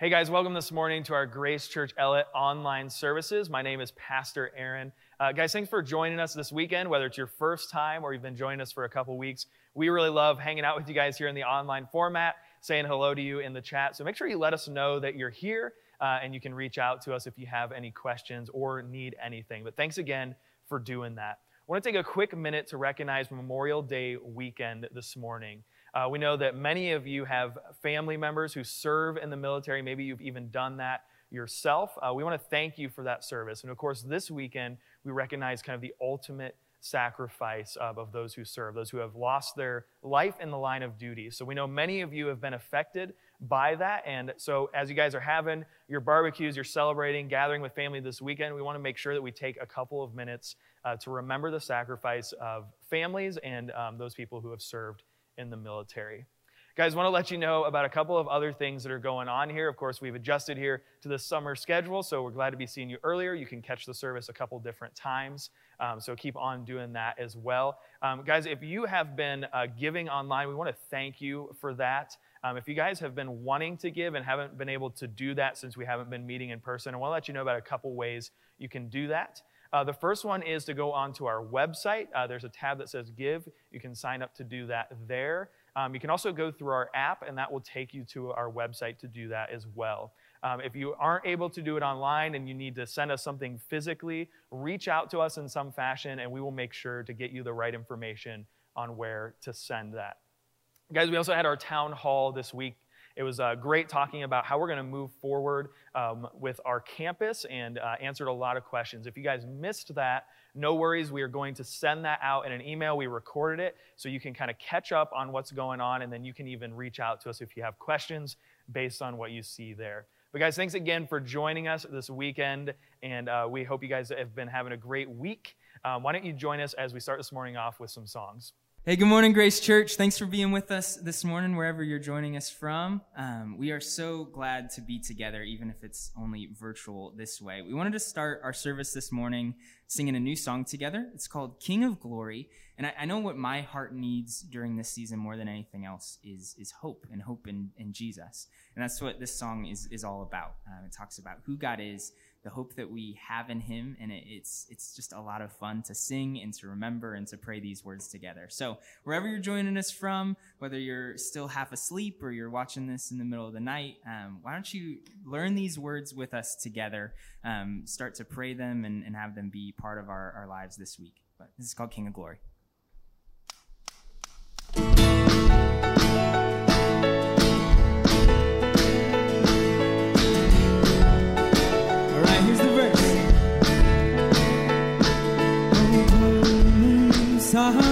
Hey guys, welcome this morning to our Grace Church Ellet online services. My name is Pastor Aaron. Uh, guys, thanks for joining us this weekend, whether it's your first time or you've been joining us for a couple weeks. We really love hanging out with you guys here in the online format, saying hello to you in the chat. So make sure you let us know that you're here uh, and you can reach out to us if you have any questions or need anything. But thanks again for doing that. I want to take a quick minute to recognize Memorial Day weekend this morning. Uh, we know that many of you have family members who serve in the military. Maybe you've even done that yourself. Uh, we want to thank you for that service. And of course, this weekend, we recognize kind of the ultimate sacrifice of, of those who serve, those who have lost their life in the line of duty. So we know many of you have been affected by that. And so as you guys are having your barbecues, you're celebrating, gathering with family this weekend, we want to make sure that we take a couple of minutes uh, to remember the sacrifice of families and um, those people who have served in the military. Guys, want to let you know about a couple of other things that are going on here. Of course, we've adjusted here to the summer schedule, so we're glad to be seeing you earlier. You can catch the service a couple different times, um, so keep on doing that as well. Um, guys, if you have been uh, giving online, we want to thank you for that. Um, if you guys have been wanting to give and haven't been able to do that since we haven't been meeting in person, I want to let you know about a couple ways you can do that. Uh, the first one is to go onto our website. Uh, there's a tab that says Give. You can sign up to do that there. Um, you can also go through our app, and that will take you to our website to do that as well. Um, if you aren't able to do it online and you need to send us something physically, reach out to us in some fashion, and we will make sure to get you the right information on where to send that. Guys, we also had our town hall this week it was uh, great talking about how we're going to move forward um, with our campus and uh, answered a lot of questions. If you guys missed that, no worries. We are going to send that out in an email. We recorded it so you can kind of catch up on what's going on, and then you can even reach out to us if you have questions based on what you see there. But, guys, thanks again for joining us this weekend, and uh, we hope you guys have been having a great week. Um, why don't you join us as we start this morning off with some songs? Hey, good morning, Grace Church. Thanks for being with us this morning, wherever you're joining us from. Um, we are so glad to be together, even if it's only virtual this way. We wanted to start our service this morning singing a new song together. It's called King of Glory. And I, I know what my heart needs during this season more than anything else is, is hope and hope in, in Jesus. And that's what this song is, is all about. Uh, it talks about who God is, the hope that we have in him and it, it's it's just a lot of fun to sing and to remember and to pray these words together. So wherever you're joining us from whether you're still half asleep or you're watching this in the middle of the night um, why don't you learn these words with us together um, start to pray them and, and have them be part of our, our lives this week. But this is called king of glory 사랑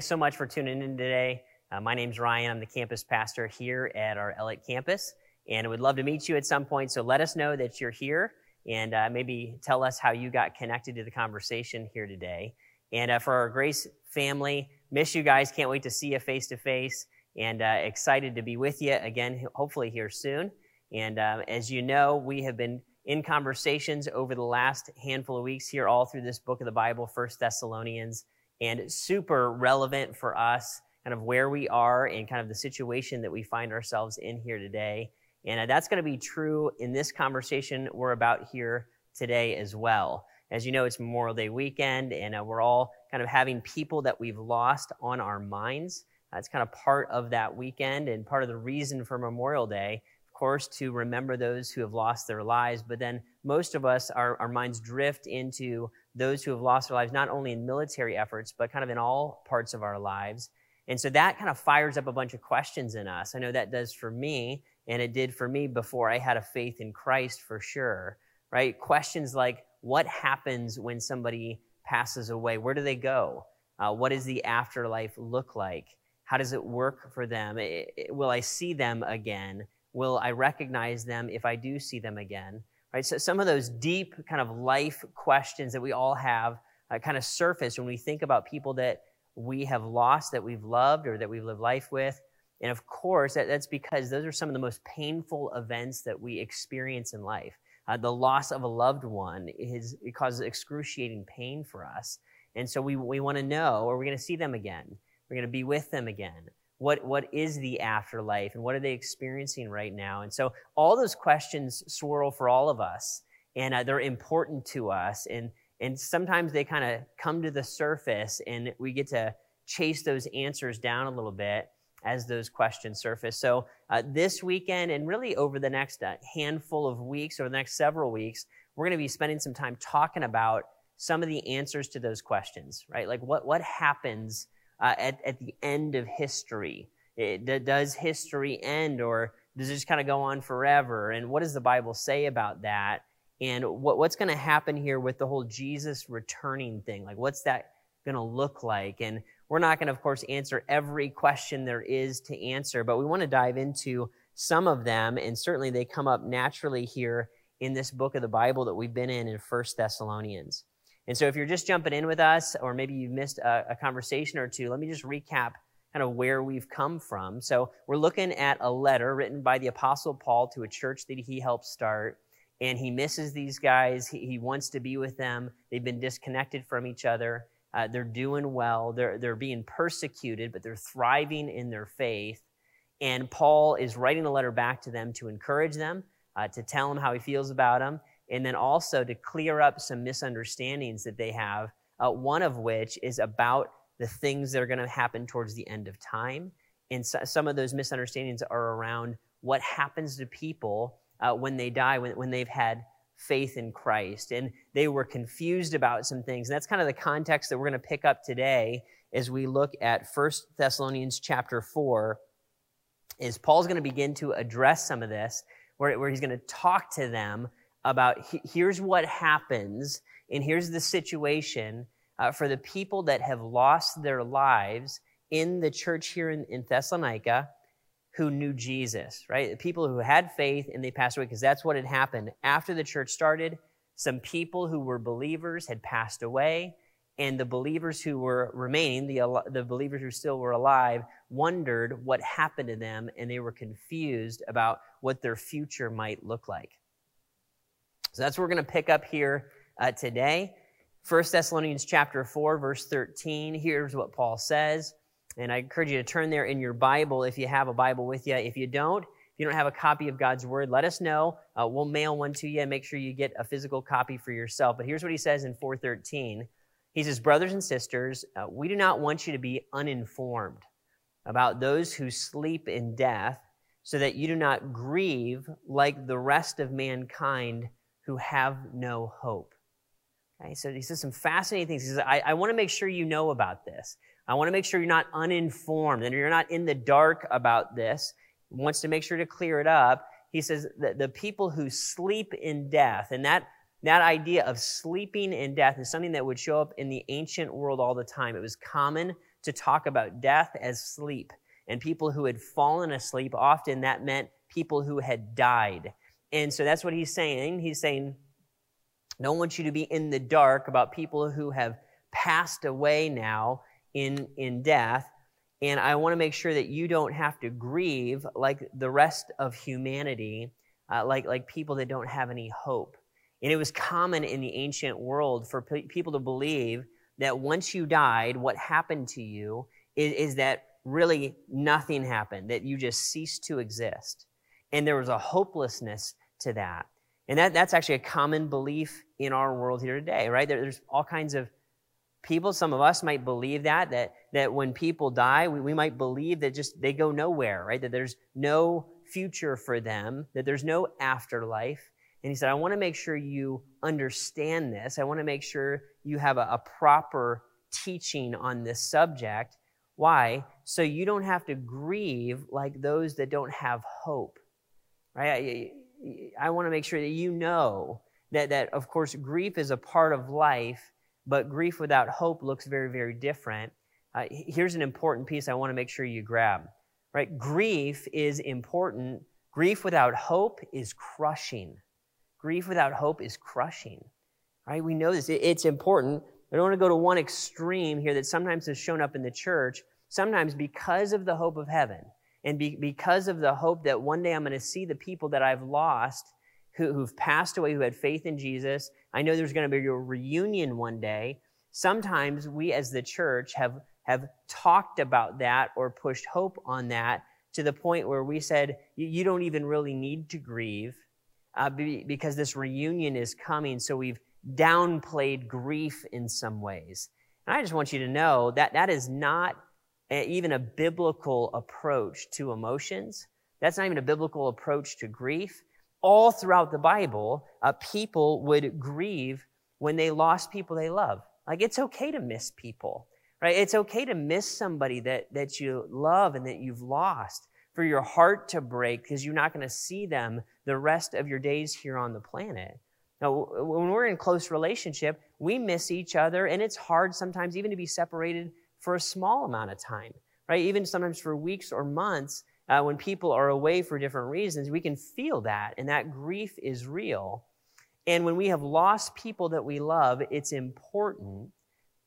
thanks so much for tuning in today. Uh, my name's Ryan. I'm the campus pastor here at our Ellet campus, and would love to meet you at some point. So let us know that you're here, and uh, maybe tell us how you got connected to the conversation here today. And uh, for our Grace family, miss you guys. Can't wait to see you face to face, and uh, excited to be with you again. Hopefully here soon. And uh, as you know, we have been in conversations over the last handful of weeks here, all through this book of the Bible, First Thessalonians and super relevant for us, kind of where we are and kind of the situation that we find ourselves in here today. And uh, that's going to be true in this conversation we're about here today as well. As you know, it's Memorial Day weekend, and uh, we're all kind of having people that we've lost on our minds. That's kind of part of that weekend and part of the reason for Memorial Day, of course, to remember those who have lost their lives. But then most of us, our, our minds drift into those who have lost their lives, not only in military efforts, but kind of in all parts of our lives. And so that kind of fires up a bunch of questions in us. I know that does for me, and it did for me before I had a faith in Christ for sure, right? Questions like, what happens when somebody passes away? Where do they go? Uh, what does the afterlife look like? How does it work for them? It, it, will I see them again? Will I recognize them if I do see them again? Right? So some of those deep kind of life questions that we all have uh, kind of surface when we think about people that we have lost, that we've loved, or that we've lived life with. And of course, that, that's because those are some of the most painful events that we experience in life. Uh, the loss of a loved one is it causes excruciating pain for us. And so we, we want to know, are we going to see them again? We're going to be with them again what, what is the afterlife and what are they experiencing right now? And so all those questions swirl for all of us and uh, they're important to us. And, and sometimes they kind of come to the surface and we get to chase those answers down a little bit as those questions surface. So uh, this weekend and really over the next uh, handful of weeks or the next several weeks, we're going to be spending some time talking about some of the answers to those questions, right? Like what, what happens uh, at, at the end of history? It, does history end or does it just kind of go on forever? And what does the Bible say about that? And what, what's going to happen here with the whole Jesus returning thing? Like, what's that going to look like? And we're not going to, of course, answer every question there is to answer, but we want to dive into some of them. And certainly they come up naturally here in this book of the Bible that we've been in in First Thessalonians. And so if you're just jumping in with us, or maybe you've missed a, a, conversation or two, let me just recap kind of where we've come from. So we're looking at a letter written by the Apostle Paul to a church that he helped start. And he misses these guys. He, he wants to be with them. They've been disconnected from each other. Uh, they're doing well. They're, they're being persecuted, but they're thriving in their faith. And Paul is writing a letter back to them to encourage them, uh, to tell them how he feels about them, and then also to clear up some misunderstandings that they have, uh, one of which is about the things that are going to happen towards the end of time. And so, some of those misunderstandings are around what happens to people uh, when they die, when, when they've had faith in Christ. And they were confused about some things. And that's kind of the context that we're going to pick up today as we look at 1 Thessalonians chapter 4. Is Paul's going to begin to address some of this, where, where he's going to talk to them about here's what happens and here's the situation uh, for the people that have lost their lives in the church here in, in Thessalonica who knew Jesus, right? The people who had faith and they passed away, because that's what had happened. After the church started, some people who were believers had passed away, and the believers who were remaining, the, the believers who still were alive, wondered what happened to them, and they were confused about what their future might look like. So that's what we're going to pick up here uh, today. 1 Thessalonians chapter 4, verse 13. Here's what Paul says. And I encourage you to turn there in your Bible if you have a Bible with you. If you don't, if you don't have a copy of God's Word, let us know. Uh, we'll mail one to you and make sure you get a physical copy for yourself. But here's what he says in 413. He says, Brothers and sisters, uh, we do not want you to be uninformed about those who sleep in death, so that you do not grieve like the rest of mankind who have no hope. Okay, so he says some fascinating things. He says, I, I want to make sure you know about this. I want to make sure you're not uninformed and you're not in the dark about this. He wants to make sure to clear it up. He says that the people who sleep in death, and that, that idea of sleeping in death is something that would show up in the ancient world all the time. It was common to talk about death as sleep. And people who had fallen asleep, often that meant people who had died. And so that's what he's saying. He's saying, don't want you to be in the dark about people who have passed away now in, in death. And I want to make sure that you don't have to grieve like the rest of humanity, uh, like, like people that don't have any hope. And it was common in the ancient world for pe- people to believe that once you died, what happened to you is, is that really nothing happened, that you just ceased to exist. And there was a hopelessness to that. And that, that's actually a common belief in our world here today, right? There, there's all kinds of people. Some of us might believe that, that, that when people die, we, we might believe that just they go nowhere, right? That there's no future for them, that there's no afterlife. And he said, I want to make sure you understand this. I want to make sure you have a, a proper teaching on this subject. Why? So you don't have to grieve like those that don't have hope, I, I want to make sure that you know that, that, of course, grief is a part of life but grief without hope looks very, very different. Uh, here's an important piece I want to make sure you grab. Right? Grief is important. Grief without hope is crushing. Grief without hope is crushing. Right? We know this. It's important. I don't want to go to one extreme here that sometimes has shown up in the church, sometimes because of the hope of heaven and be, because of the hope that one day I'm going to see the people that I've lost who, who've passed away, who had faith in Jesus. I know there's going to be a reunion one day. Sometimes we as the church have, have talked about that or pushed hope on that to the point where we said, you don't even really need to grieve uh, because this reunion is coming. So we've downplayed grief in some ways. And I just want you to know that that is not even a biblical approach to emotions. That's not even a biblical approach to grief all throughout the Bible, uh, people would grieve when they lost people they love. Like it's okay to miss people, right? It's okay to miss somebody that, that you love and that you've lost for your heart to break because you're not going to see them the rest of your days here on the planet. Now, when we're in close relationship, we miss each other and it's hard sometimes even to be separated for a small amount of time, right? Even sometimes for weeks or months uh, when people are away for different reasons, we can feel that, and that grief is real. And when we have lost people that we love, it's important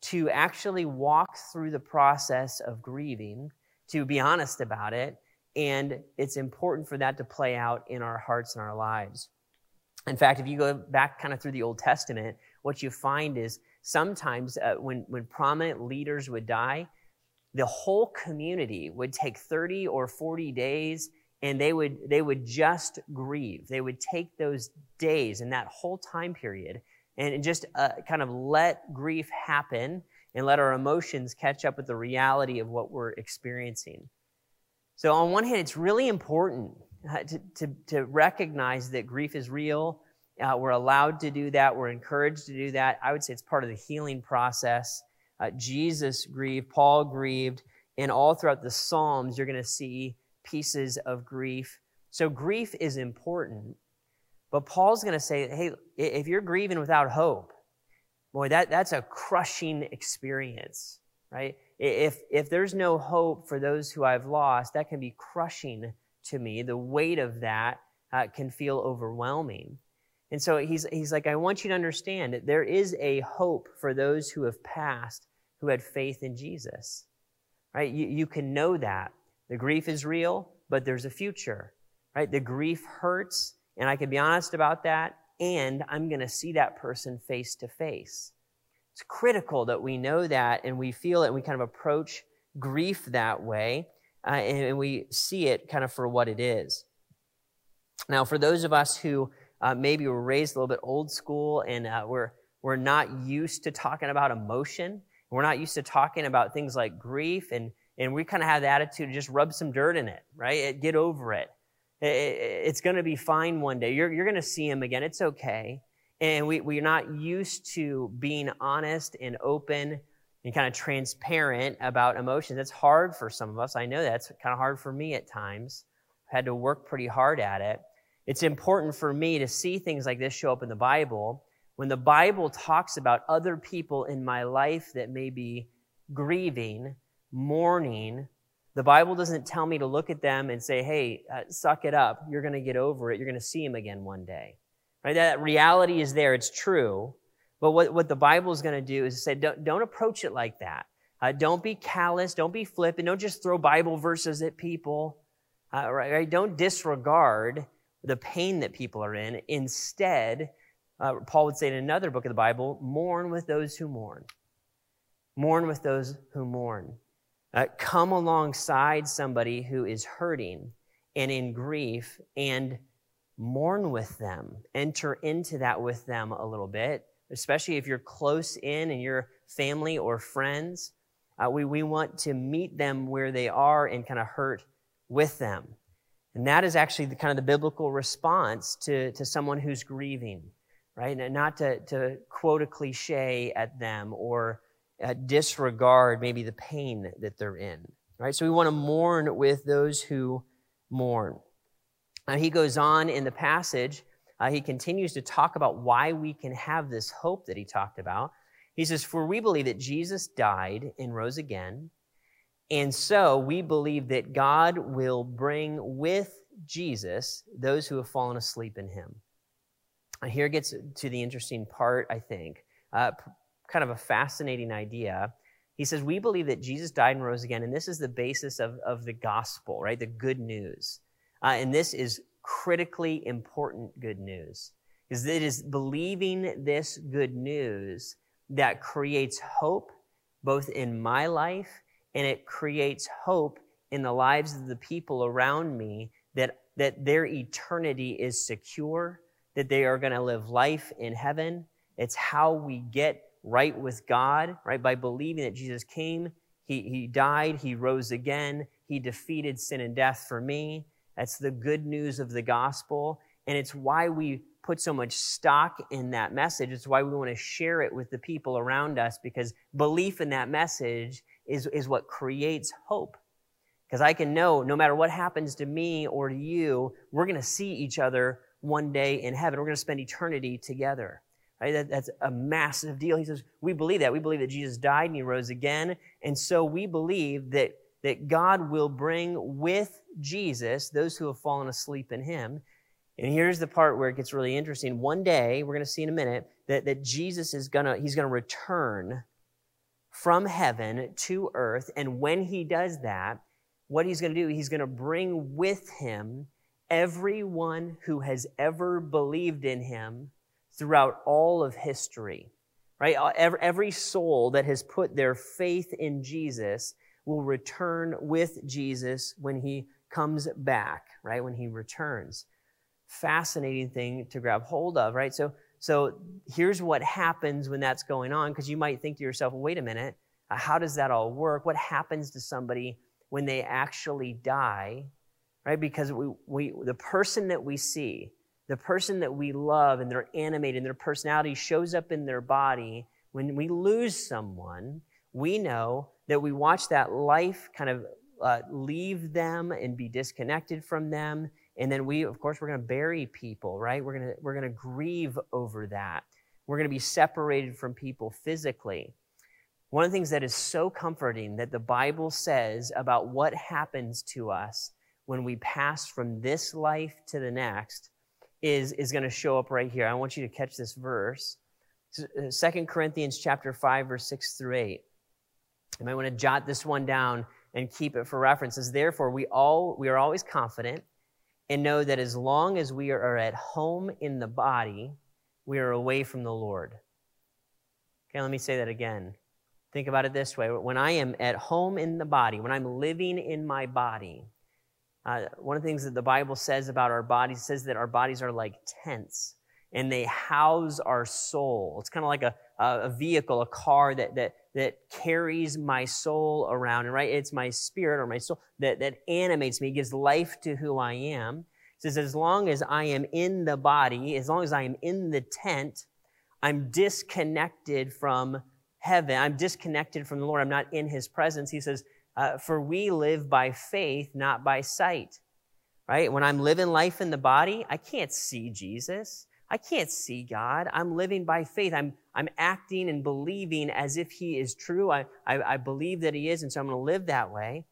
to actually walk through the process of grieving, to be honest about it, and it's important for that to play out in our hearts and our lives. In fact, if you go back kind of through the Old Testament, what you find is sometimes uh, when, when prominent leaders would die, the whole community would take 30 or 40 days and they would they would just grieve. They would take those days and that whole time period and just uh, kind of let grief happen and let our emotions catch up with the reality of what we're experiencing. So on one hand it's really important uh, to, to, to recognize that grief is real uh, we're allowed to do that we're encouraged to do that i would say it's part of the healing process uh, Jesus grieved, Paul grieved, and all throughout the Psalms, you're going to see pieces of grief. So grief is important. But Paul's going to say, hey, if you're grieving without hope, boy, that, that's a crushing experience, right? if, if there's no hope for those who I've lost, that can be crushing to me. The weight of that uh, can feel overwhelming. And so he's, he's like, I want you to understand that there is a hope for those who have passed who had faith in Jesus. Right? You, you can know that. The grief is real, but there's a future. Right? The grief hurts, and I can be honest about that, and I'm going to see that person face to face. It's critical that we know that and we feel it and we kind of approach grief that way uh, and, and, we see it kind of for what it is. Now, for those of us who uh, maybe we're raised a little bit old school and uh, we're, we're not used to talking about emotion, we're not used to talking about things like grief, and, and we kind of have the attitude to just rub some dirt in it, right? Get over it. It's going to be fine one day. You're, you're going to see him again. It's okay. And we, we're not used to being honest and open and kind of transparent about emotions. It's hard for some of us. I know that's kind of hard for me at times. I've had to work pretty hard at it. It's important for me to see things like this show up in the Bible. When the Bible talks about other people in my life that may be grieving, mourning, the Bible doesn't tell me to look at them and say, hey, uh, suck it up. You're going to get over it. You're going to see him again one day. Right? That reality is there. It's true. But what, what the Bible is going to do is say, don't, don't approach it like that. Uh, don't be callous. Don't be flippant. Don't just throw Bible verses at people. Uh, right, right? Don't disregard the pain that people are in. Instead, uh, Paul would say in another book of the Bible, mourn with those who mourn. Mourn with those who mourn. Uh, come alongside somebody who is hurting and in grief and mourn with them. Enter into that with them a little bit, especially if you're close in and you're family or friends. Uh, we, we want to meet them where they are and kind of hurt with them. And that is actually the kind of the biblical response to, to someone who's grieving, right? And not to, to quote a cliche at them or uh, disregard maybe the pain that they're in, right? So we want to mourn with those who mourn. Now, he goes on in the passage, uh, he continues to talk about why we can have this hope that he talked about. He says, For we believe that Jesus died and rose again, and so we believe that God will bring with Jesus those who have fallen asleep in him. And here gets to the interesting part, I think. Uh, kind of a fascinating idea. He says, We believe that Jesus died and rose again, and this is the basis of, of the gospel, right? The good news. Uh, and this is critically important good news because it is believing this good news that creates hope both in my life and it creates hope in the lives of the people around me that, that their eternity is secure, that they are going to live life in heaven. It's how we get right with God, right? By believing that Jesus came, he, he died, He rose again, He defeated sin and death for me. That's the good news of the gospel. And it's why we put so much stock in that message. It's why we want to share it with the people around us because belief in that message is, is what creates hope. Because I can know no matter what happens to me or to you, we're going to see each other one day in heaven. We're going to spend eternity together. Right? That, that's a massive deal. He says, We believe that. We believe that Jesus died and he rose again. And so we believe that, that God will bring with Jesus those who have fallen asleep in him. And here's the part where it gets really interesting. One day, we're going to see in a minute, that, that Jesus is going to, he's going to return from heaven to earth. And when he does that, what he's going to do, he's going to bring with him everyone who has ever believed in him throughout all of history, right? Uh, every soul that has put their faith in Jesus will return with Jesus when he comes back, right? When he returns. Fascinating thing to grab hold of, right? So, so here's what happens when that's going on, because you might think to yourself, well, wait a minute, uh, how does that all work? What happens to somebody when they actually die, right? Because we, we, the person that we see, the person that we love and they're animated and their personality shows up in their body, when we lose someone, we know that we watch that life kind of uh, leave them and be disconnected from them. And then we, of course, we're going to bury people, right? We're going to, we're going to grieve over that. We're going to be separated from people physically. one of the things that is so comforting that the Bible says about what happens to us when we pass from this life to the next is, is going to show up right here. I want you to catch this verse. Uh, Second Corinthians chapter 5, verse 6 through 8. You might want to jot this one down and keep it for references. Therefore, we all we are always confident and know that as long as we are at home in the body, we are away from the Lord. Okay, let me say that again. Think about it this way when I am at home in the body, when I'm living in my body, uh, one of the things that the Bible says about our bodies says that our bodies are like tents and they house our soul. It's kind of like a, a vehicle, a car that, that, that carries my soul around, right? It's my spirit or my soul that, that animates me, gives life to who I am. It says, as long as I am in the body, as long as I am in the tent, I'm disconnected from heaven. I'm disconnected from the Lord. I'm not in his presence. He says, uh, For we live by faith, not by sight. Right? When I'm living life in the body, I can't see Jesus. I can't see God. I'm living by faith. I'm, I'm acting and believing as if He is true. I, I, I believe that He is, and so I'm going to live that way.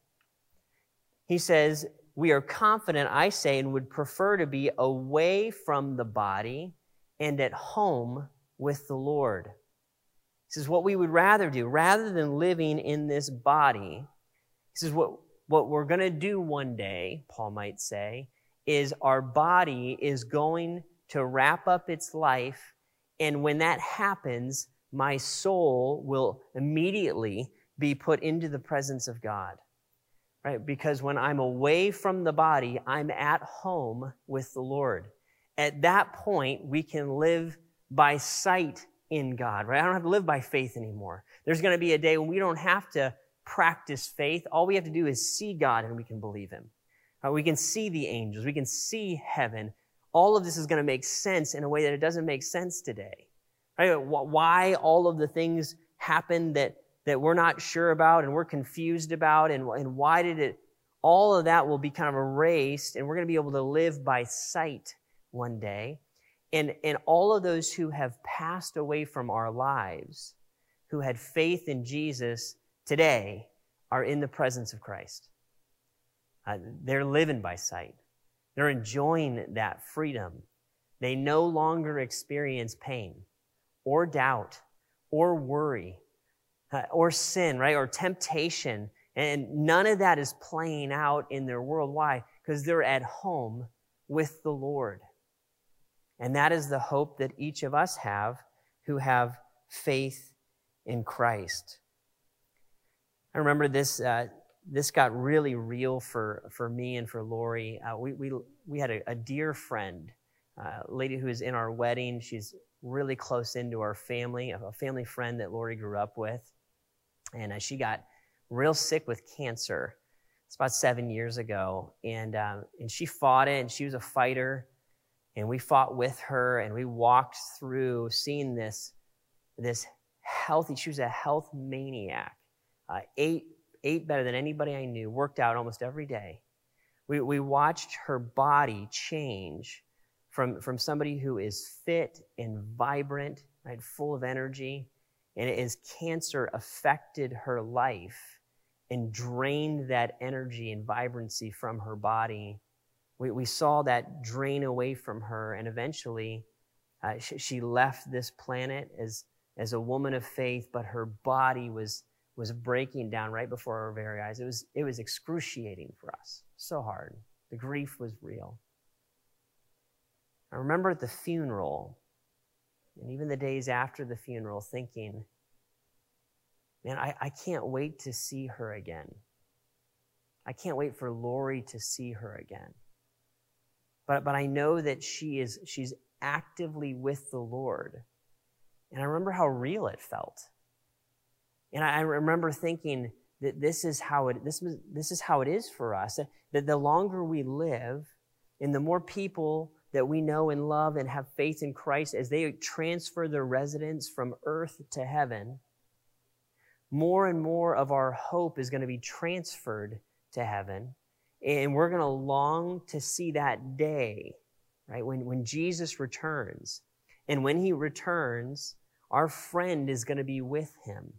He says, We are confident, I say, and would prefer to be away from the body and at home with the Lord. He says, what we would rather do, rather than living in this body, he says, what, what we're going to do one day, Paul might say, is our body is going to wrap up its life. And when that happens, my soul will immediately be put into the presence of God. Right? Because when I'm away from the body, I'm at home with the Lord. At that point, we can live by sight in God, right? I don't have to live by faith anymore. There's going to be a day when we don't have to practice faith. All we have to do is see God and we can believe Him. Uh, we can see the angels. We can see heaven. All of this is going to make sense in a way that it doesn't make sense today. Right? Why all of the things happen that, that we're not sure about and we're confused about and, and why did it, all of that will be kind of erased and we're going to be able to live by sight one day. And, and all of those who have passed away from our lives, who had faith in Jesus today, are in the presence of Christ. Uh, they're living by sight. They're enjoying that freedom. They no longer experience pain or doubt or worry uh, or sin, right? Or temptation. And none of that is playing out in their world. Why? Because they're at home with the Lord. And that is the hope that each of us have who have faith in Christ. I remember this, uh, this got really real for, for me and for Lori. Uh, we, we, we had a, a dear friend, uh, lady who was in our wedding. She's really close into our family, a family friend that Lori grew up with. And uh, she got real sick with cancer. It's about seven years ago. And, um, and she fought it, and she was a fighter and we fought with her and we walked through seeing this this healthy she was a health maniac uh, ate ate better than anybody i knew worked out almost every day. We, we watched her body change from, from somebody who is fit and vibrant right full of energy and as cancer affected her life and drained that energy and vibrancy from her body we, we saw that drain away from her, and eventually uh, she, she left this planet as, as a woman of faith, but her body was, was breaking down right before our very eyes. It was, it was excruciating for us, so hard. The grief was real. I remember at the funeral, and even the days after the funeral, thinking, man, I, I can't wait to see her again. I can't wait for Lori to see her again but, but I know that she is, she's actively with the Lord. And I remember how real it felt. And I remember thinking that this is how it, this, this is how it is for us. That the longer we live and the more people that we know and love and have faith in Christ as they transfer their residence from earth to heaven, more and more of our hope is going to be transferred to heaven. And we're going to long to see that day, right? When, when Jesus returns. And when he returns, our friend is going to be with him.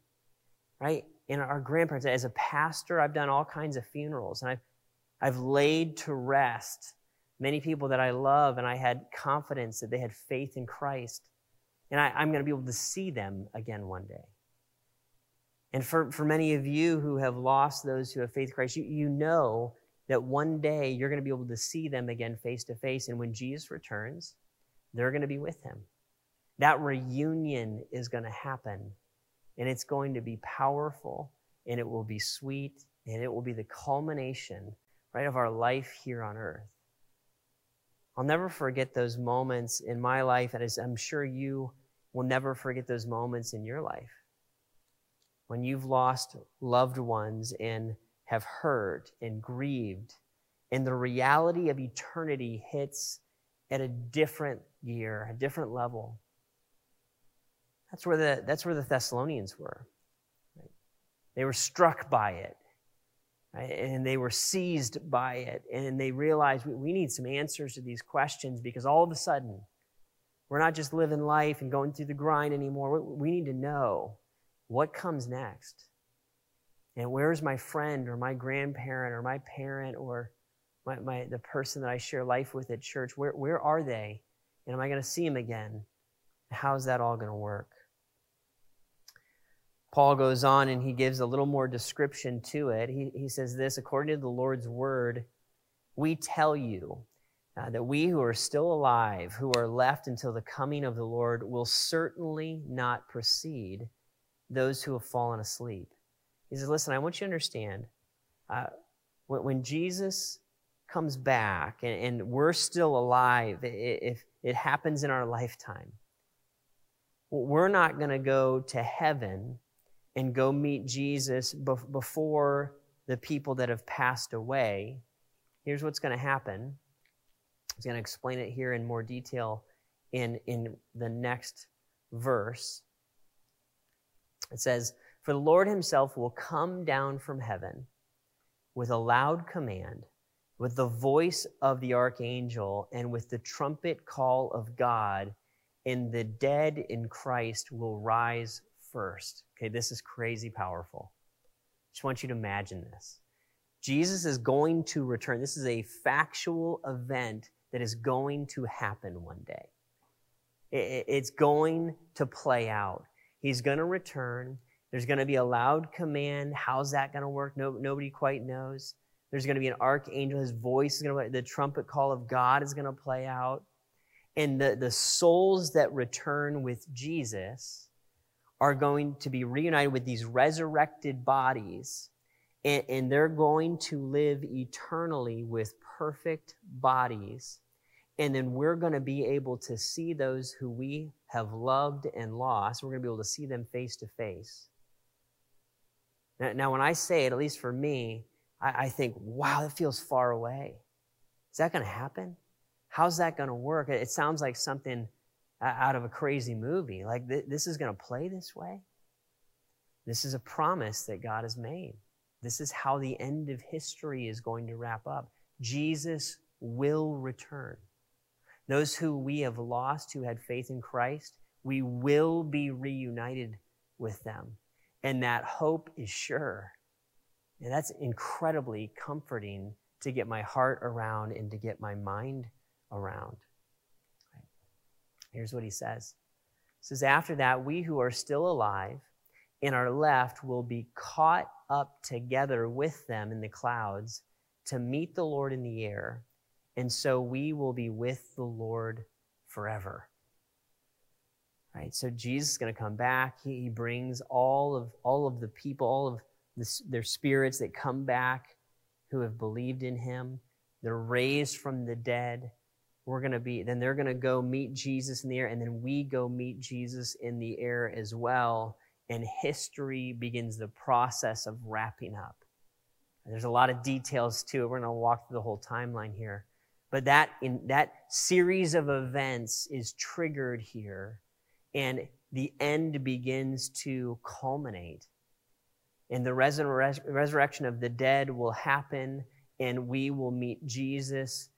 Right? And our grandparents, as a pastor, I've done all kinds of funerals and I've, I've laid to rest many people that I love and I had confidence that they had faith in Christ. And I, I'm going to be able to see them again one day. And for, for many of you who have lost those who have faith in Christ, you, you know that one day you're going to be able to see them again face to face. And when Jesus returns, they're going to be with him. That reunion is going to happen. And it's going to be powerful and it will be sweet and it will be the culmination, right, of our life here on earth. I'll never forget those moments in my life, and as I'm sure you will never forget those moments in your life when you've lost loved ones and have hurt and grieved, and the reality of eternity hits at a different year, a different level. That's where the, that's where the Thessalonians were. Right? They were struck by it, right? and they were seized by it, and they realized we, we need some answers to these questions because all of a sudden, we're not just living life and going through the grind anymore. We, we need to know what comes next. And where's my friend or my grandparent or my parent or my, my, the person that I share life with at church? Where, where are they? And am I going to see them again? How's that all going to work? Paul goes on and he gives a little more description to it. He, he says this according to the Lord's word, we tell you uh, that we who are still alive, who are left until the coming of the Lord, will certainly not precede those who have fallen asleep. He says, Listen, I want you to understand uh, when, when, Jesus comes back and, and we're still alive, if it happens in our lifetime, we're not going to go to heaven and go meet Jesus before the people that have passed away. Here's what's going to happen. He's going to explain it here in more detail in, in the next verse. It says, For the Lord himself will come down from heaven with a loud command, with the voice of the archangel, and with the trumpet call of God, and the dead in Christ will rise first. Okay, this is crazy powerful. Just want you to imagine this. Jesus is going to return. This is a factual event that is going to happen one day. It's going to play out. He's going to return. There's going to be a loud command. How's that going to work? No, nobody quite knows. There's going to be an archangel. His voice is going to, the trumpet call of God is going to play out. And the, the souls that return with Jesus are going to be reunited with these resurrected bodies. And, and they're going to live eternally with perfect bodies and then we're going to be able to see those who we have loved and lost. We're going to be able to see them face to face. Now, when I say it, at least for me, I, I think, wow, that feels far away. Is that going to happen? How's that going to work? It sounds like something out of a crazy movie. Like th- this is going to play this way. This is a promise that God has made. This is how the end of history is going to wrap up. Jesus will return. Those who we have lost who had faith in Christ, we will be reunited with them. And that hope is sure. And that's incredibly comforting to get my heart around and to get my mind around. Here's what he says. He says, After that, we who are still alive and are left will be caught up together with them in the clouds to meet the Lord in the air and so we will be with the Lord forever. Right? So Jesus is going to come back. He, he brings all of all of the people, all of the, their spirits that come back who have believed in him. They're raised from the dead. We're going to be then they're going to go meet Jesus in the air and then we go meet Jesus in the air as well and history begins the process of wrapping up. There's a lot of details to it. We're going to walk through the whole timeline here. But that in that series of events is triggered here, and the end begins to culminate. And the resur- resurrection of the dead will happen, and we will meet Jesus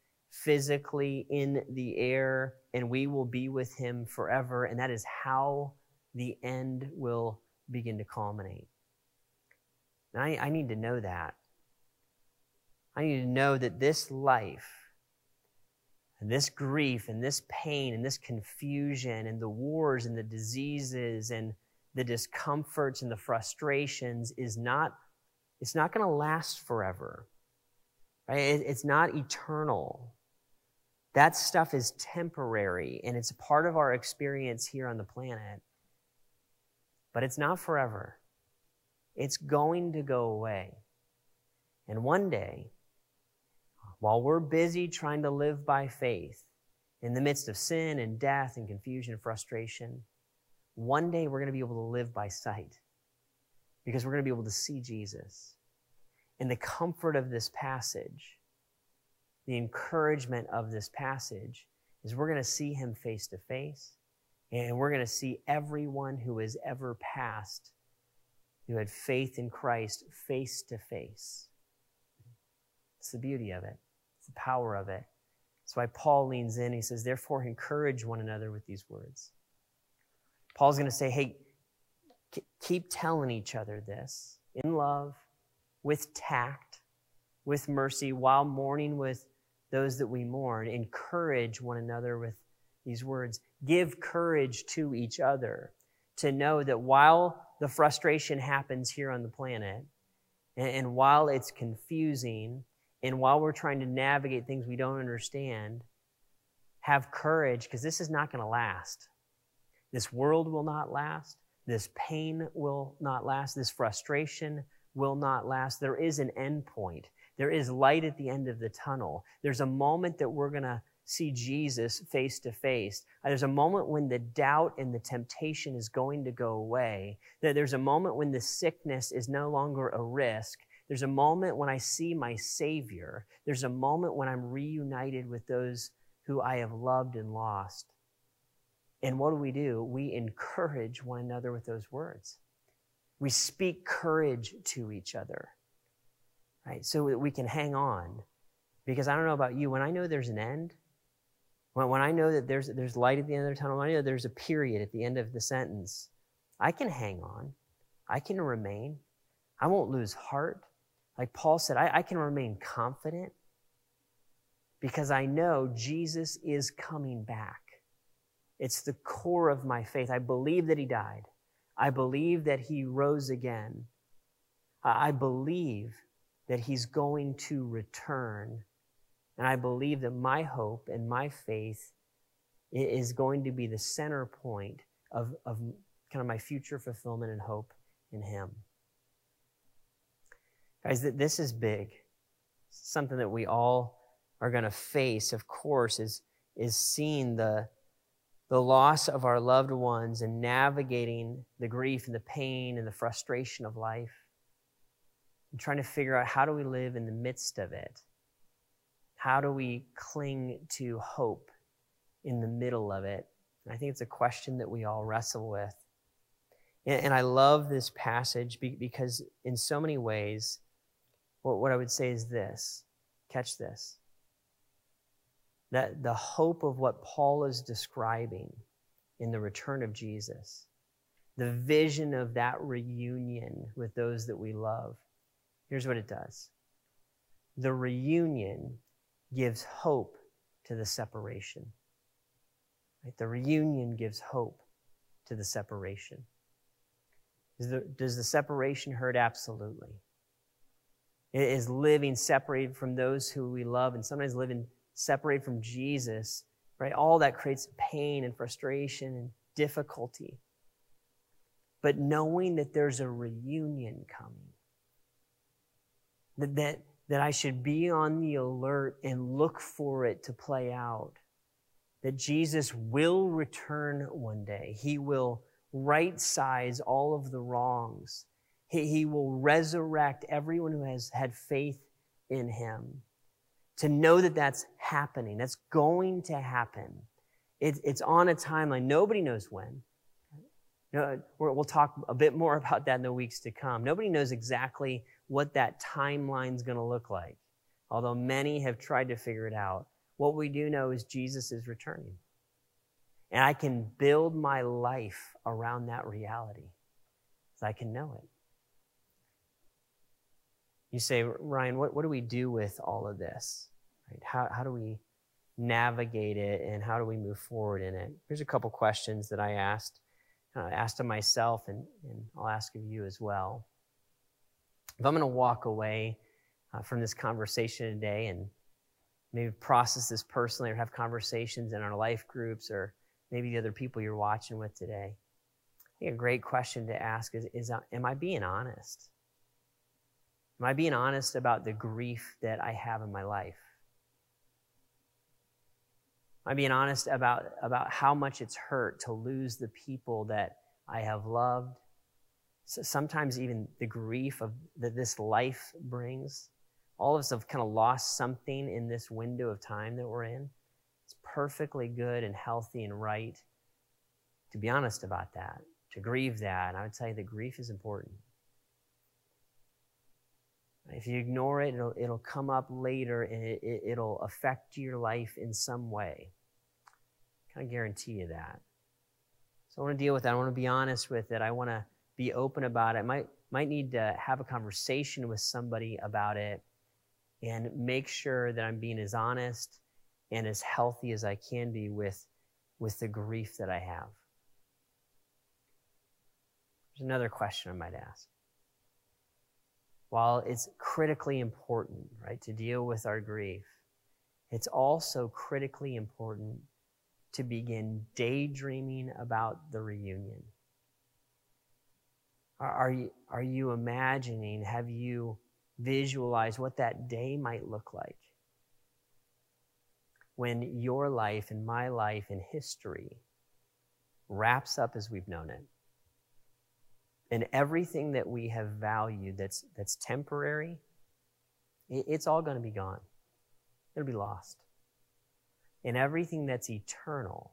physically in the air, and we will be with him forever. And that is how the end will begin to culminate. And I, I need to know that. I need to know that this life, and this grief, and this pain, and this confusion, and the wars, and the diseases, and the discomforts, and the frustrations is not, it's not going to last forever. Right? It's not eternal. That stuff is temporary, and it's part of our experience here on the planet. But it's not forever. It's going to go away. And one day, while we're busy trying to live by faith in the midst of sin and death and confusion and frustration, one day we're going to be able to live by sight because we're going to be able to see Jesus. And the comfort of this passage, the encouragement of this passage, is we're going to see him face to face, and we're going to see everyone who has ever passed, who had faith in Christ, face to face. It's the beauty of it, it's the power of it. That's why Paul leans in. He says, Therefore, encourage one another with these words. Paul's going to say, Hey, keep telling each other this in love, with tact, with mercy, while mourning with those that we mourn. Encourage one another with these words. Give courage to each other to know that while the frustration happens here on the planet, and, and while it's confusing, and while we're trying to navigate things we don't understand, have courage because this is not going to last. This world will not last. This pain will not last. This frustration will not last. There is an end point. There is light at the end of the tunnel. There's a moment that we're going to see Jesus face to face. Uh, there's a moment when the doubt and the temptation is going to go away. There's a moment when the sickness is no longer a risk. There's a moment when I see my Savior. There's a moment when I'm reunited with those who I have loved and lost. And what do we do? We encourage one another with those words. We speak courage to each other, right? So that we can hang on. Because I don't know about you, when I know there's an end, when, when I know that there's, there's light at the end of the tunnel, when I know there's a period at the end of the sentence, I can hang on. I can remain. I won't lose heart. Like Paul said, I, I can remain confident because I know Jesus is coming back. It's the core of my faith. I believe that he died. I believe that he rose again. I believe that he's going to return. And I believe that my hope and my faith is going to be the center point of, of kind of my future fulfillment and hope in him. Guys, this is big. Something that we all are going to face, of course, is, is seeing the, the loss of our loved ones and navigating the grief and the pain and the frustration of life and trying to figure out how do we live in the midst of it? How do we cling to hope in the middle of it? And I think it's a question that we all wrestle with. And, and I love this passage because, in so many ways, what, what I would say is this catch this that the hope of what Paul is describing in the return of Jesus, the vision of that reunion with those that we love, here's what it does the reunion gives hope to the separation. Right? The reunion gives hope to the separation. The, does the separation hurt? Absolutely. It is living separated from those who we love and sometimes living separated from Jesus, right? All that creates pain and frustration and difficulty. But knowing that there's a reunion coming, that, that, that I should be on the alert and look for it to play out, that Jesus will return one day. He will right size all of the wrongs. He, he will resurrect everyone who has had faith in him to know that that's happening, that's going to happen. It, it's on a timeline. Nobody knows when. No, we'll talk a bit more about that in the weeks to come. Nobody knows exactly what that timeline is going to look like, although many have tried to figure it out. What we do know is Jesus is returning. And I can build my life around that reality so I can know it. You say, Ryan, what, what do we do with all of this? Right? How, how do we navigate it and how do we move forward in it? Here's a couple questions that I asked. Uh, asked of myself and, and I'll ask of you as well. If I'm going to walk away uh, from this conversation today and maybe process this personally or have conversations in our life groups or maybe the other people you're watching with today, I think a great question to ask is, is uh, Am I being honest? Am I being honest about the grief that I have in my life? Am I being honest about, about how much it's hurt to lose the people that I have loved? So sometimes even the grief of that this life brings. All of us have kind of lost something in this window of time that we're in. It's perfectly good and healthy and right to be honest about that, to grieve that. And I would tell you that grief is important. If you ignore it, it'll, it'll come up later and it, it, it'll affect your life in some way. I can guarantee you that. So I want to deal with that. I want to be honest with it. I want to be open about it. Might, might need to have a conversation with somebody about it and make sure that I'm being as honest and as healthy as I can be with, with the grief that I have. There's another question I might ask while it's critically important, right, to deal with our grief, it's also critically important to begin daydreaming about the reunion. Are you, are you imagining, have you visualized what that day might look like? When your life and my life and history wraps up as we've known it and everything that we have valued that's, that's temporary, it's all going to be gone. It'll be lost. And everything that's eternal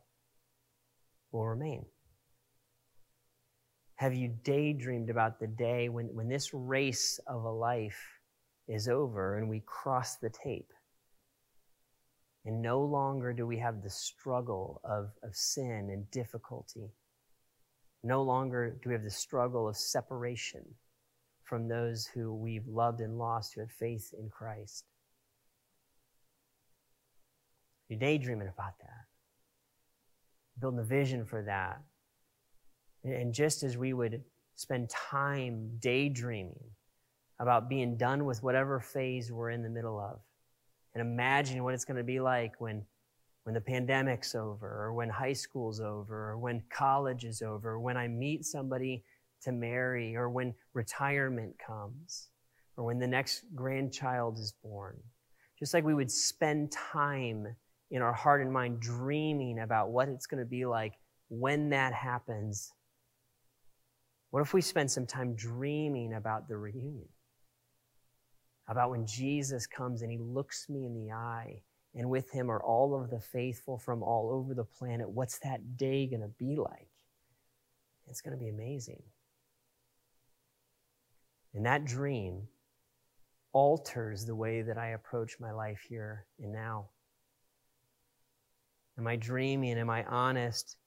will remain. Have you daydreamed about the day when, when this race of a life is over and we cross the tape? And no longer do we have the struggle of, of sin and difficulty no longer do we have the struggle of separation from those who we've loved and lost who had faith in Christ. You're daydreaming about that, building a vision for that. And just as we would spend time daydreaming about being done with whatever phase we're in the middle of and imagining what it's going to be like when when the pandemic's over, or when high school's over, or when college is over, when I meet somebody to marry, or when retirement comes, or when the next grandchild is born. Just like we would spend time in our heart and mind dreaming about what it's going to be like when that happens. What if we spend some time dreaming about the reunion? About when Jesus comes and he looks me in the eye and with him are all of the faithful from all over the planet. What's that day going to be like? It's going to be amazing. And that dream alters the way that I approach my life here and now. Am I dreaming? Am I honest?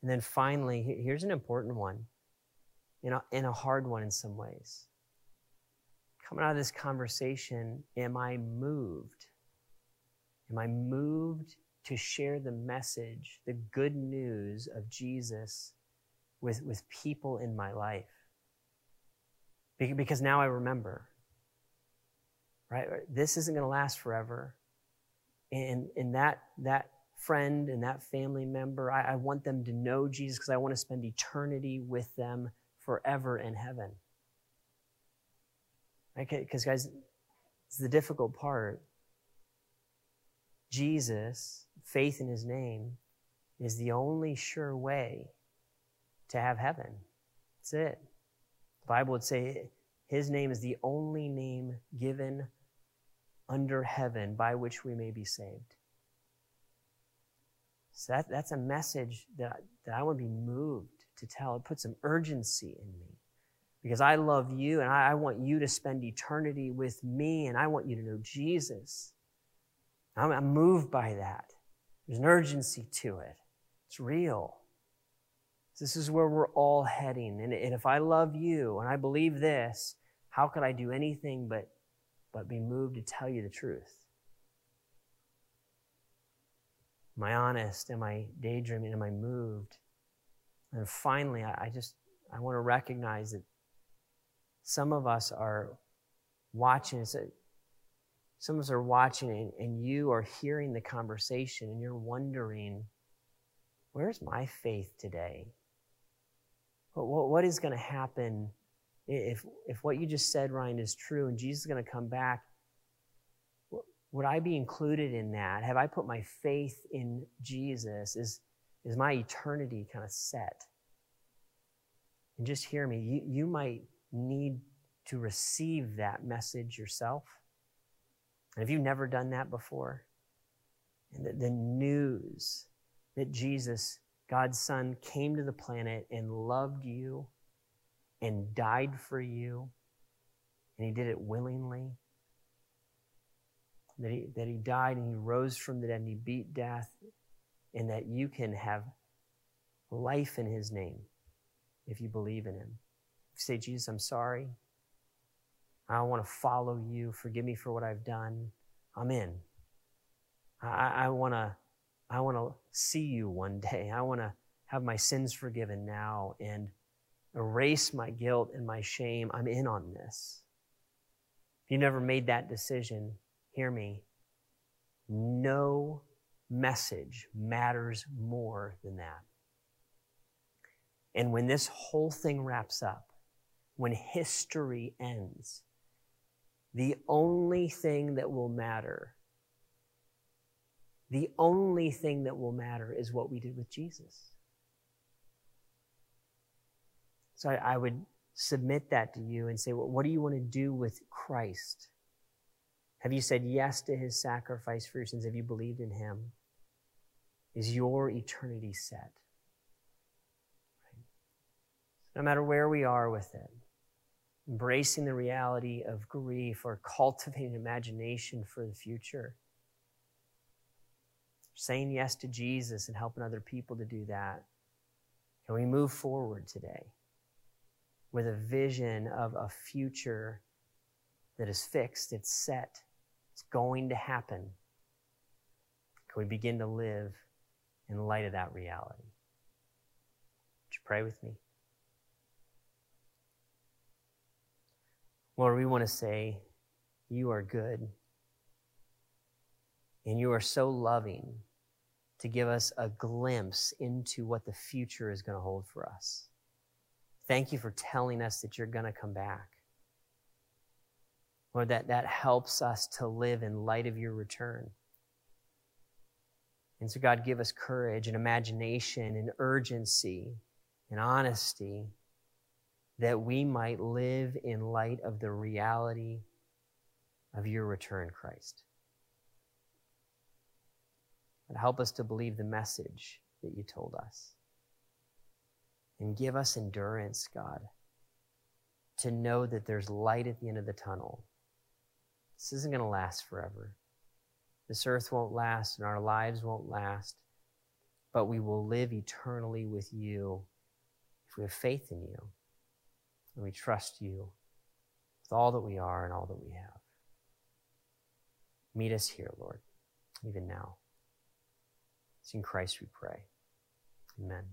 And then finally, here's an important one, and a, and a hard one in some ways. Coming out of this conversation, am I moved? Am I moved to share the message, the good news of Jesus with, with people in my life? Because now I remember, right? This isn't going to last forever. And, and that, that friend and that family member, I, I want them to know Jesus because I want to spend eternity with them forever in heaven. Okay, Because, guys, it's the difficult part Jesus, faith in his name, is the only sure way to have heaven. That's it. The Bible would say his name is the only name given under heaven by which we may be saved. So that, that's a message that, that I want to be moved to tell. It puts some urgency in me because I love you and I, want you to spend eternity with me and I want you to know Jesus. I'm, moved by that. There's an urgency to it. It's real. This is where we're all heading. And if I love you and I believe this, how could I do anything but, but be moved to tell you the truth. Am I honest? Am I daydreaming? Am I moved? And finally, I, just I want to recognize that some of us are watching. Some of us are watching, and, you are hearing the conversation, and you're wondering, where's my faith today? What is going to happen if, if what you just said, Ryan, is true, and Jesus is going to come back? Would I be included in that? Have I put my faith in Jesus? Is, is my eternity kind of set? And just hear me, you, you might need to receive that message yourself. And if you've never done that before, and the, the news that Jesus, God's Son, came to the planet and loved you and died for you, and He did it willingly that he, that he died and he rose from the dead and he beat death, and that you can have life in his name if you believe in him. Say, Jesus, I'm sorry. I want to follow you. Forgive me for what I've done. I'm in. I, I want to I want to see you one day. I want to have my sins forgiven now and erase my guilt and my shame. I'm in on this. If you never made that decision, hear me, no message matters more than that. And when this whole thing wraps up, when history ends, the only thing that will matter, the only thing that will matter is what we did with Jesus. So I, I would submit that to you and say, well, what do you want to do with Christ? Have you said yes to his sacrifice for your sins? Have you believed in him? Is your eternity set? No matter where we are with it, embracing the reality of grief or cultivating imagination for the future, saying yes to Jesus and helping other people to do that, can we move forward today with a vision of a future that is fixed, it's set, it's going to happen. Can we begin to live in light of that reality? Would you pray with me? Lord, we want to say, You are good. And you are so loving to give us a glimpse into what the future is going to hold for us. Thank you for telling us that you're going to come back. Lord, that, that helps us to live in light of your return. And so, God, give us courage and imagination and urgency and honesty that we might live in light of the reality of your return, Christ. And help us to believe the message that you told us. And give us endurance, God, to know that there's light at the end of the tunnel this isn't going to last forever. This earth won't last and our lives won't last, but we will live eternally with you if we have faith in you and we trust you with all that we are and all that we have. Meet us here, Lord, even now. It's in Christ we pray. Amen.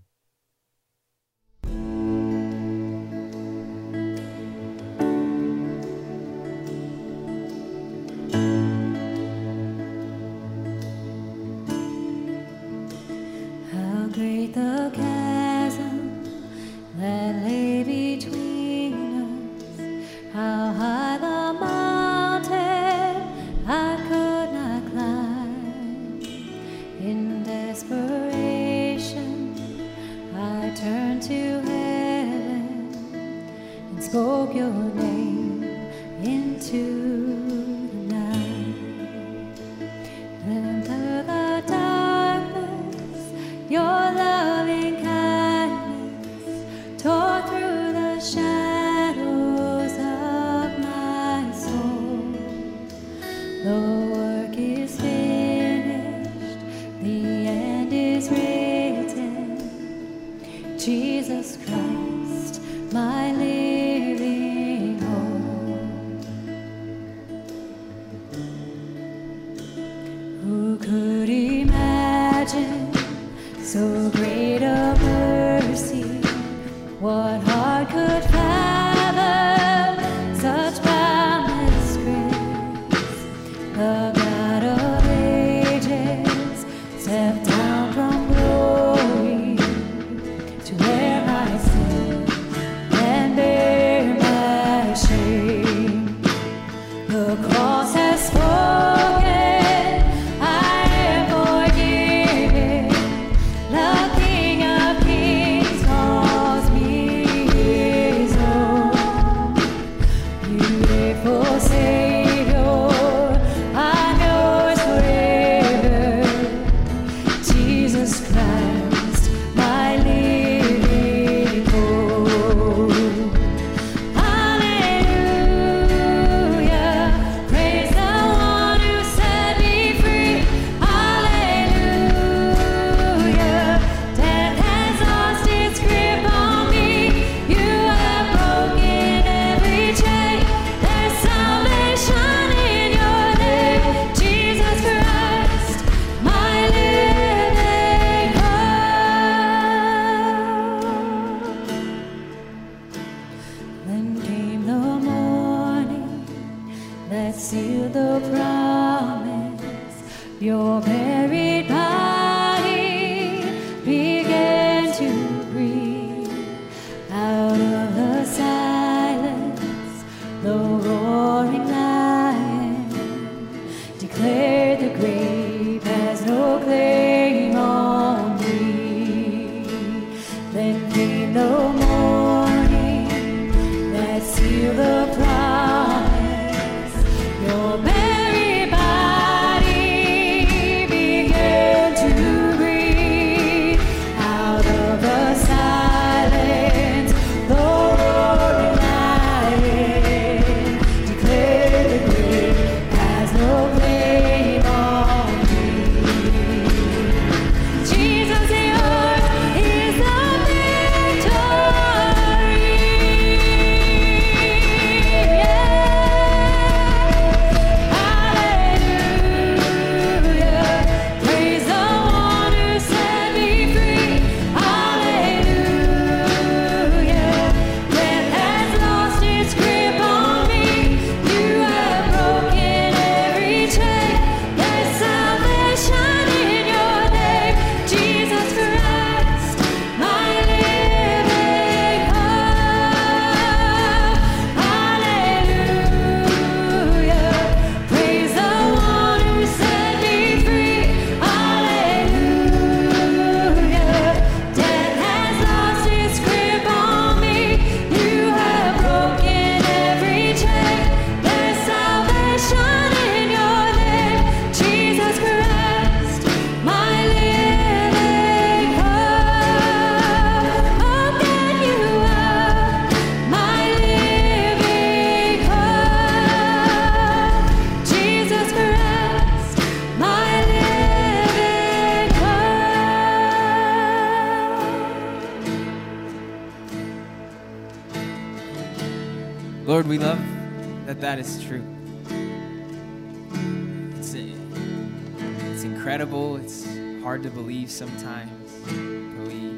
Incredible. It's hard to believe sometimes, but we,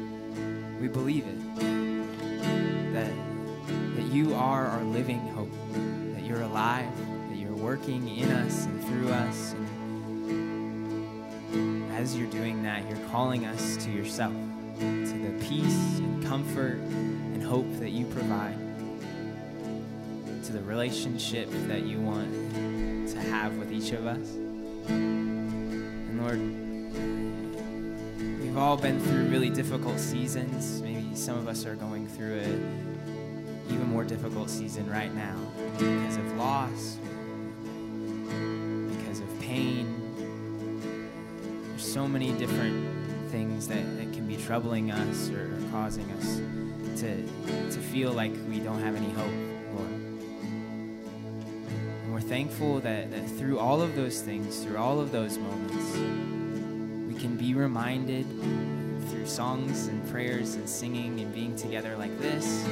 we believe it. That, that you are our living hope, that you're alive, that you're working in us and through us. And as you're doing that, you're calling us to yourself, to the peace and comfort and hope that you provide to the relationship that you want to have with each of us. Lord, we've all been through really difficult seasons. Maybe some of us are going through a even more difficult season right now because of loss, because of pain. There's so many different things that, that can be troubling us or, or causing us to, to feel like we don't have any hope, thankful that, that through all of those things, through all of those moments, we can be reminded through songs and prayers and singing and being together like this,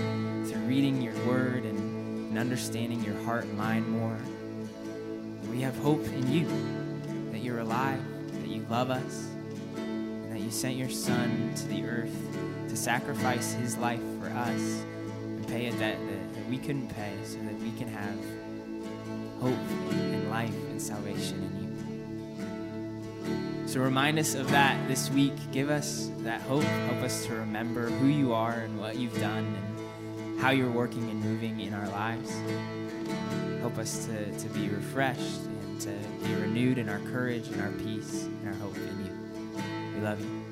through reading your word and, and understanding your heart and mind more. We have hope in you, that you're alive, that you love us, and that you sent your Son to the earth to sacrifice his life for us and pay a debt that, that we couldn't pay so that we can have hope and life and salvation in you. So remind us of that this week. Give us that hope. Help us to remember who you are and what you've done and how you're working and moving in our lives. Help us to, to be refreshed and to be renewed in our courage and our peace and our hope in you. We love you.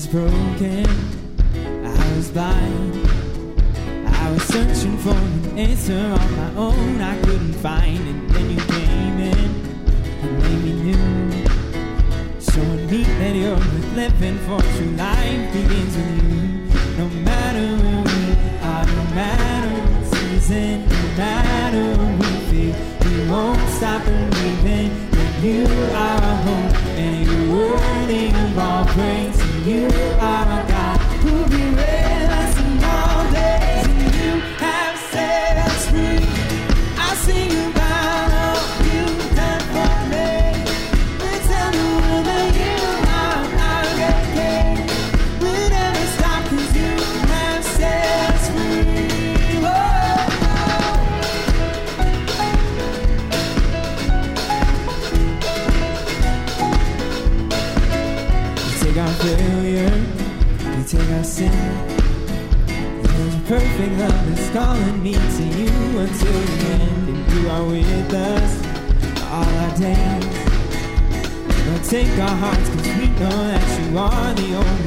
Was broken. I was blind. I was searching for an answer on my own. I couldn't find it. Then you came in and made me new. Showing me that you're worth living for. True life begins with you. No matter where we are, no matter what season, no matter what we feel, we won't stop believing that you are take our hearts, cause we know that you are the only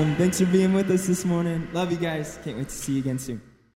Awesome. Thanks for being with us this morning. Love you guys. Can't wait to see you again soon.